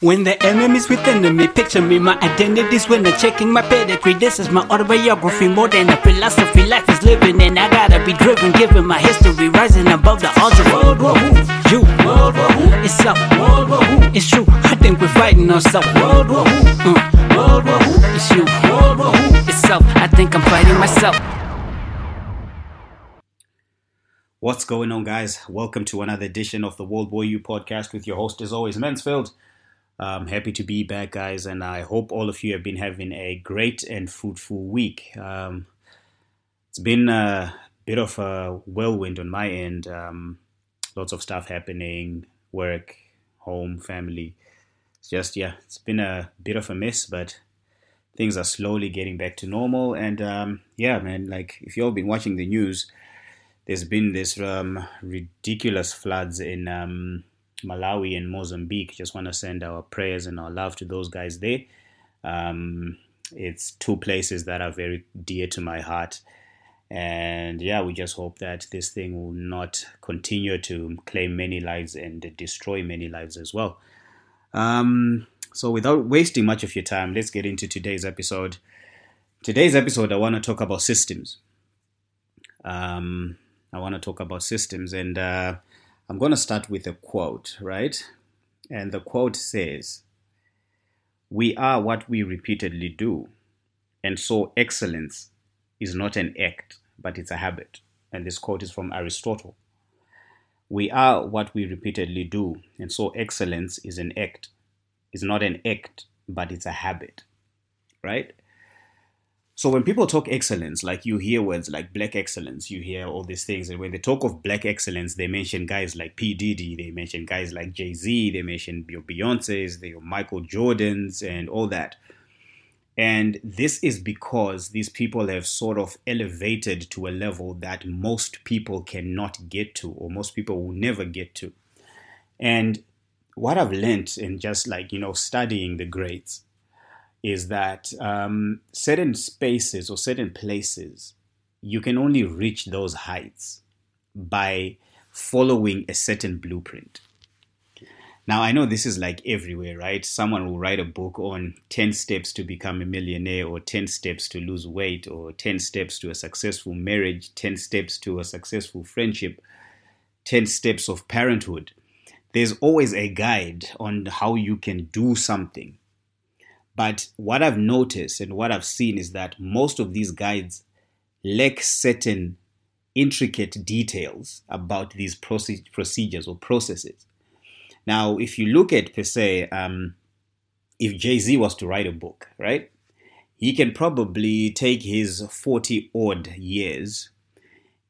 When the enemy's within me, picture me, my identity's winner. Checking my pedigree, this is my autobiography. More than a philosophy, life is living, and I gotta be driven. Given my history, rising above the odds of World War Who? You, World War Who? It's up, World War Who? It's true. I think we're fighting ourselves. World War Who? Uh, World War Who? It's you, World War Who? It's self. I think I'm fighting myself. What's going on, guys? Welcome to another edition of the World War U podcast with your host, as always, Mansfield. I'm happy to be back, guys, and I hope all of you have been having a great and fruitful week. Um, it's been a bit of a whirlwind on my end. Um, lots of stuff happening, work, home, family. It's just, yeah, it's been a bit of a mess, but things are slowly getting back to normal. And um, yeah, man, like if you've all been watching the news, there's been this um, ridiculous floods in um, Malawi and Mozambique. Just want to send our prayers and our love to those guys there. Um, it's two places that are very dear to my heart. And yeah, we just hope that this thing will not continue to claim many lives and destroy many lives as well. Um, so, without wasting much of your time, let's get into today's episode. Today's episode, I want to talk about systems. Um, I want to talk about systems, and uh, I'm going to start with a quote, right? And the quote says, We are what we repeatedly do, and so excellence is not an act, but it's a habit. And this quote is from Aristotle. We are what we repeatedly do, and so excellence is an act. Is not an act, but it's a habit, right? So when people talk excellence, like you hear words like black excellence, you hear all these things. And when they talk of black excellence, they mention guys like P. Diddy, they mention guys like Jay Z, they mention your Beyonce's, your Michael Jordans, and all that. And this is because these people have sort of elevated to a level that most people cannot get to, or most people will never get to. And what I've learned in just like, you know, studying the greats is that um, certain spaces or certain places, you can only reach those heights by following a certain blueprint. Now, I know this is like everywhere, right? Someone will write a book on 10 steps to become a millionaire, or 10 steps to lose weight, or 10 steps to a successful marriage, 10 steps to a successful friendship, 10 steps of parenthood. There's always a guide on how you can do something but what I've noticed and what I've seen is that most of these guides lack certain intricate details about these procedures or processes. Now, if you look at per se, um, if Jay Z was to write a book, right, he can probably take his 40 odd years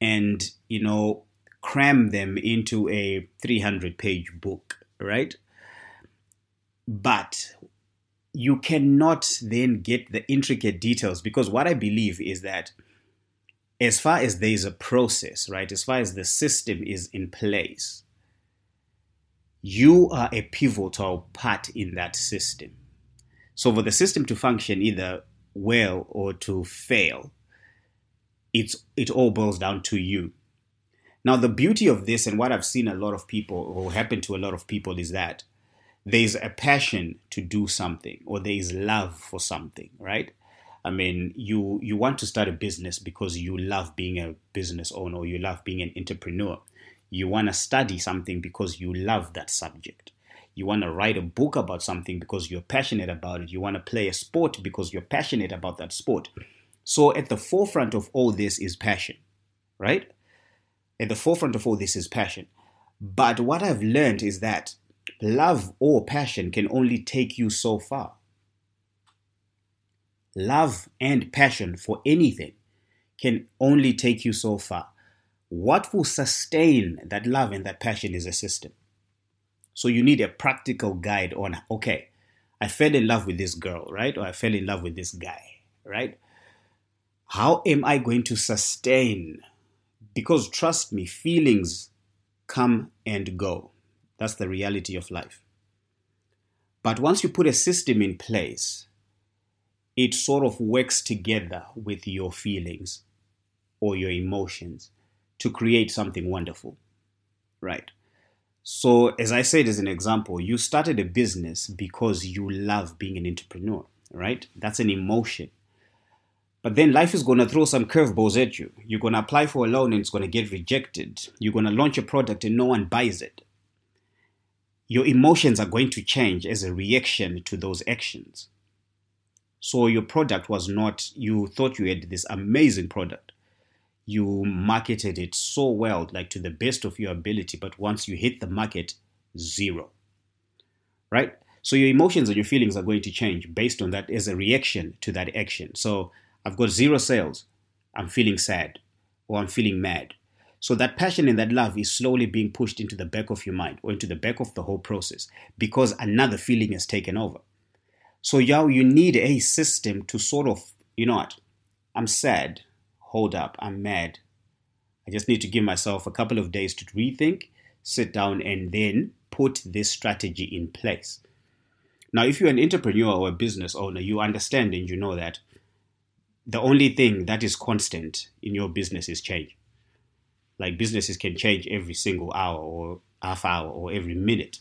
and, you know, cram them into a 300 page book, right? But you cannot then get the intricate details because what I believe is that as far as there is a process, right, as far as the system is in place, you are a pivotal part in that system. So for the system to function either well or to fail, it's it all boils down to you. Now the beauty of this and what I've seen a lot of people or happen to a lot of people is that there's a passion to do something or there is love for something, right? I mean, you you want to start a business because you love being a business owner or you love being an entrepreneur. You want to study something because you love that subject. You want to write a book about something because you're passionate about it. You want to play a sport because you're passionate about that sport. So at the forefront of all this is passion, right? At the forefront of all this is passion. But what I've learned is that love or passion can only take you so far. Love and passion for anything can only take you so far. What will sustain that love and that passion is a system. So you need a practical guide on, okay, I fell in love with this girl, right? Or I fell in love with this guy, right? How am I going to sustain? Because trust me, feelings come and go. That's the reality of life. But once you put a system in place, it sort of works together with your feelings or your emotions to create something wonderful. Right? So, as I said as an example, you started a business because you love being an entrepreneur, right? That's an emotion. But then life is going to throw some curveballs at you. You're going to apply for a loan and it's going to get rejected. You're going to launch a product and no one buys it. Your emotions are going to change as a reaction to those actions. So your product was not, you thought you had this amazing product. You marketed it so well, like to the best of your ability, but once you hit the market, zero. Right? So your emotions and your feelings are going to change based on that as a reaction to that action. So I've got zero sales. I'm feeling sad or I'm feeling mad. So that passion and that love is slowly being pushed into the back of your mind or into the back of the whole process because another feeling has taken over. So now you need a system to sort of, you know what, I'm sad. Hold up, I'm mad. I just need to give myself a couple of days to rethink, sit down, and then put this strategy in place. Now, if you're an entrepreneur or a business owner, you understand and you know that the only thing that is constant in your business is change. Like businesses can change every single hour or half hour or every minute.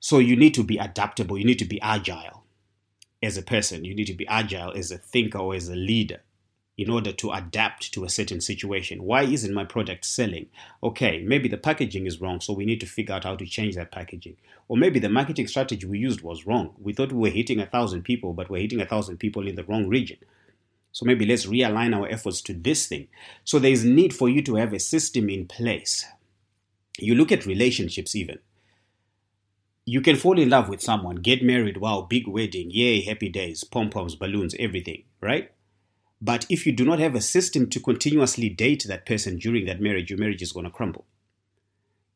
So you need to be adaptable, you need to be agile as a person, you need to be agile as a thinker or as a leader in order to adapt to a certain situation. Why isn't my product selling? Okay, maybe the packaging is wrong, so we need to figure out how to change that packaging. Or maybe the marketing strategy we used was wrong. We thought we were hitting a thousand people, but we're hitting a thousand people in the wrong region. So maybe let's realign our efforts to this thing. So there is need for you to have a system in place. You look at relationships even. You can fall in love with someone, get married, wow, big wedding, yay, happy days, pom poms, balloons, everything, right? But if you do not have a system to continuously date that person during that marriage, your marriage is going to crumble.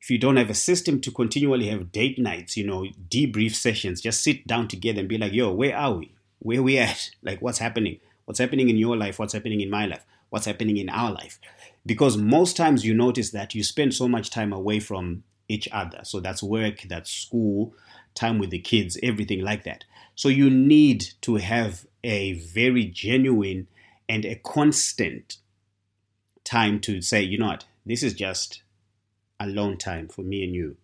If you don't have a system to continually have date nights, you know, debrief sessions, just sit down together and be like, yo, where are we? Where we at? Like, what's happening? What's happening in your life? What's happening in my life? What's happening in our life? Because most times you notice that you spend so much time away from each other. So that's work, that's school, time with the kids, everything like that. So you need to have a very genuine and a constant time to say, you know what, this is just alone time for me and you.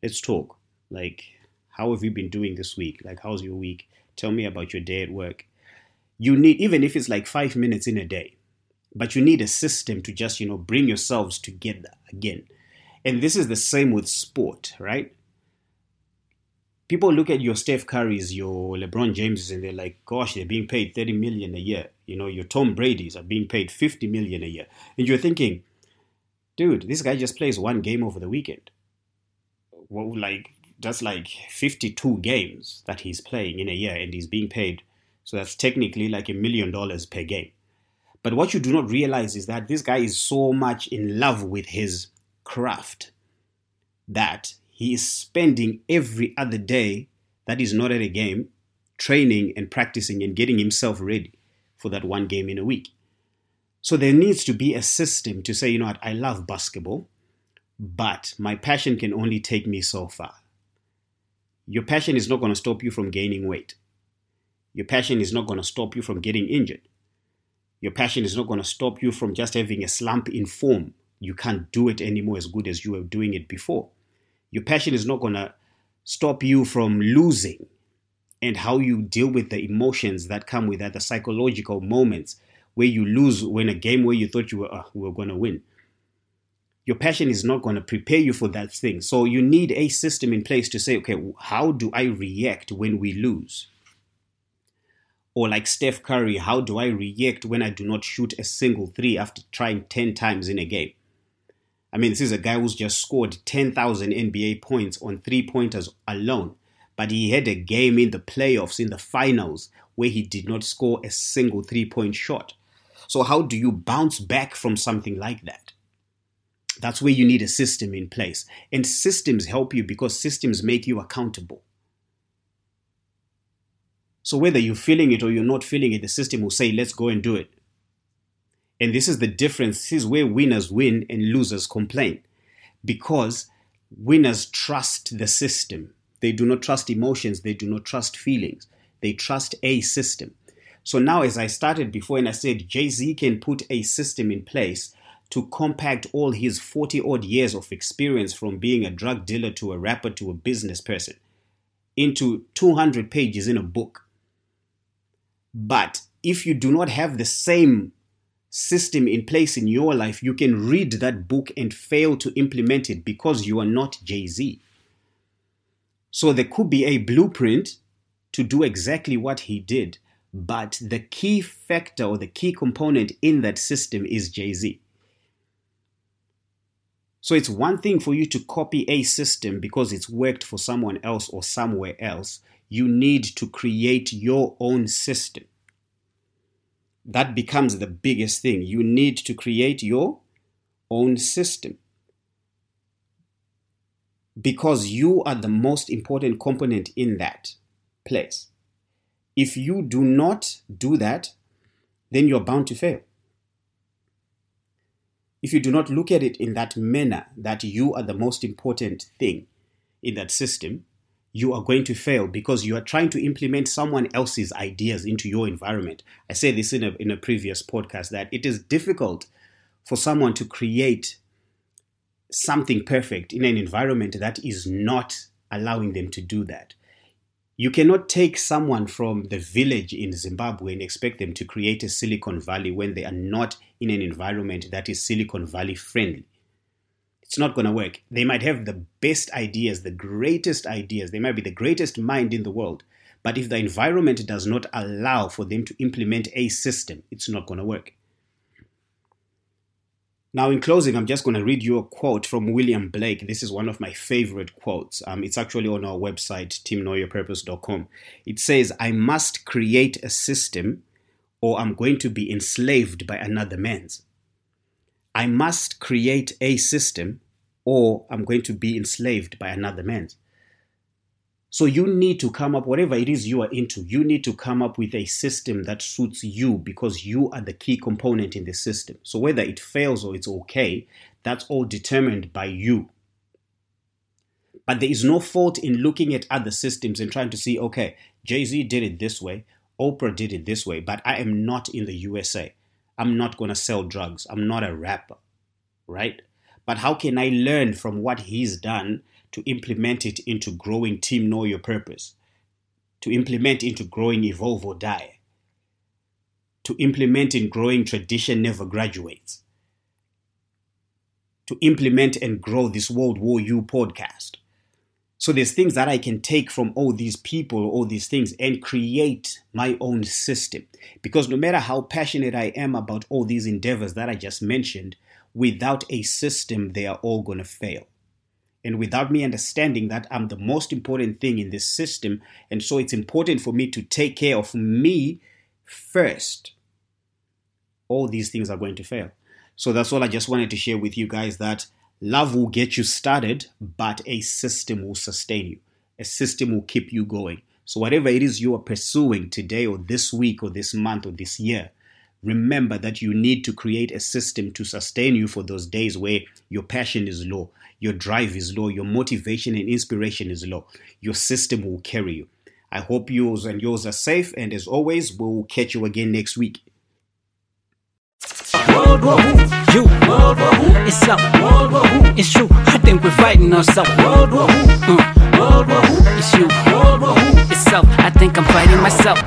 Let's talk. Like, how have you been doing this week? Like, how's your week? Tell me about your day at work you need even if it's like five minutes in a day but you need a system to just you know bring yourselves together again. And this is the same with sport right? People look at your steph currys your lebron jameses and they're like gosh they're being paid 30 million a year. You know your tom brady's are being paid 50 million a year. And you're thinking dude this guy just plays one game over the weekend. Well like that's like 52 games that he's playing in a year and he's being paid so that's technically like a million dollars per game. But what you do not realize is that this guy is so much in love with his craft that he is spending every other day that is not at a game training and practicing and getting himself ready for that one game in a week. So there needs to be a system to say, you know what, I love basketball, but my passion can only take me so far. Your passion is not going to stop you from gaining weight. Your passion is not going to stop you from getting injured. Your passion is not going to stop you from just having a slump in form. You can't do it anymore as good as you were doing it before. Your passion is not going to stop you from losing and how you deal with the emotions that come with that, the psychological moments where you lose when a game where you thought you were, uh, were going to win. Your passion is not going to prepare you for that thing. So you need a system in place to say, okay, how do I react when we lose? Or like Steph Curry, how do I react when I do not shoot a single three after trying 10 times in a game? I mean, this is a guy who's just scored 10,000 NBA points on three pointers alone, but he had a game in the playoffs, in the finals, where he did not score a single three point shot. So, how do you bounce back from something like that? That's where you need a system in place. And systems help you because systems make you accountable. So whether you're feeling it or you're not feeling it, the system will say, let's go and do it. And this is the difference. This is where winners win and losers complain. Because winners trust the system. They do not trust emotions. They do not trust feelings. They trust a system. So now, as I started before and I said, Jay Z can put a system in place to compact all his 40 odd years of experience from being a drug dealer to a rapper to a business person into 200 pages in a book. But if you do not have the same system in place in your life, you can read that book and fail to implement it because you are not Jay Z. So there could be a blueprint to do exactly what he did, but the key factor or the key component in that system is Jay Z. So it's one thing for you to copy a system because it's worked for someone else or somewhere else. You need to create your own system that becomes the biggest thing. You need to create your own system because you are the most important component in that place. If you do not do that, then you're bound to fail. If you do not look at it in that manner that you are the most important thing in that system, you are going to fail because you are trying to implement someone else's ideas into your environment. I said this in a, in a previous podcast that it is difficult for someone to create something perfect in an environment that is not allowing them to do that. You cannot take someone from the village in Zimbabwe and expect them to create a Silicon Valley when they are not in an environment that is Silicon Valley friendly it's not going to work. They might have the best ideas, the greatest ideas, they might be the greatest mind in the world. But if the environment does not allow for them to implement a system, it's not going to work. Now, in closing, I'm just going to read you a quote from William Blake. This is one of my favorite quotes. Um, it's actually on our website, teamknowyourpurpose.com. It says, I must create a system or I'm going to be enslaved by another man's. I must create a system or I'm going to be enslaved by another man. So you need to come up, whatever it is you are into, you need to come up with a system that suits you because you are the key component in the system. So whether it fails or it's okay, that's all determined by you. But there is no fault in looking at other systems and trying to see, okay, Jay Z did it this way, Oprah did it this way, but I am not in the USA. I'm not going to sell drugs. I'm not a rapper, right? But how can I learn from what he's done to implement it into growing Team Know Your Purpose? To implement into growing Evolve or Die? To implement in growing Tradition Never Graduates? To implement and grow this World War U podcast? So there's things that I can take from all these people, all these things, and create my own system. Because no matter how passionate I am about all these endeavors that I just mentioned, without a system, they are all going to fail. And without me understanding that I'm the most important thing in this system, and so it's important for me to take care of me first, all these things are going to fail. So that's all I just wanted to share with you guys that Love will get you started, but a system will sustain you. A system will keep you going. So, whatever it is you are pursuing today, or this week, or this month, or this year, remember that you need to create a system to sustain you for those days where your passion is low, your drive is low, your motivation and inspiration is low. Your system will carry you. I hope yours and yours are safe, and as always, we'll catch you again next week. World War Who? You. World War Who? It's up. World War Who? It's you. I think we're fighting ourselves. World War Who? Uh. World War Who? It's you. World War Who? It's self. I think I'm fighting myself.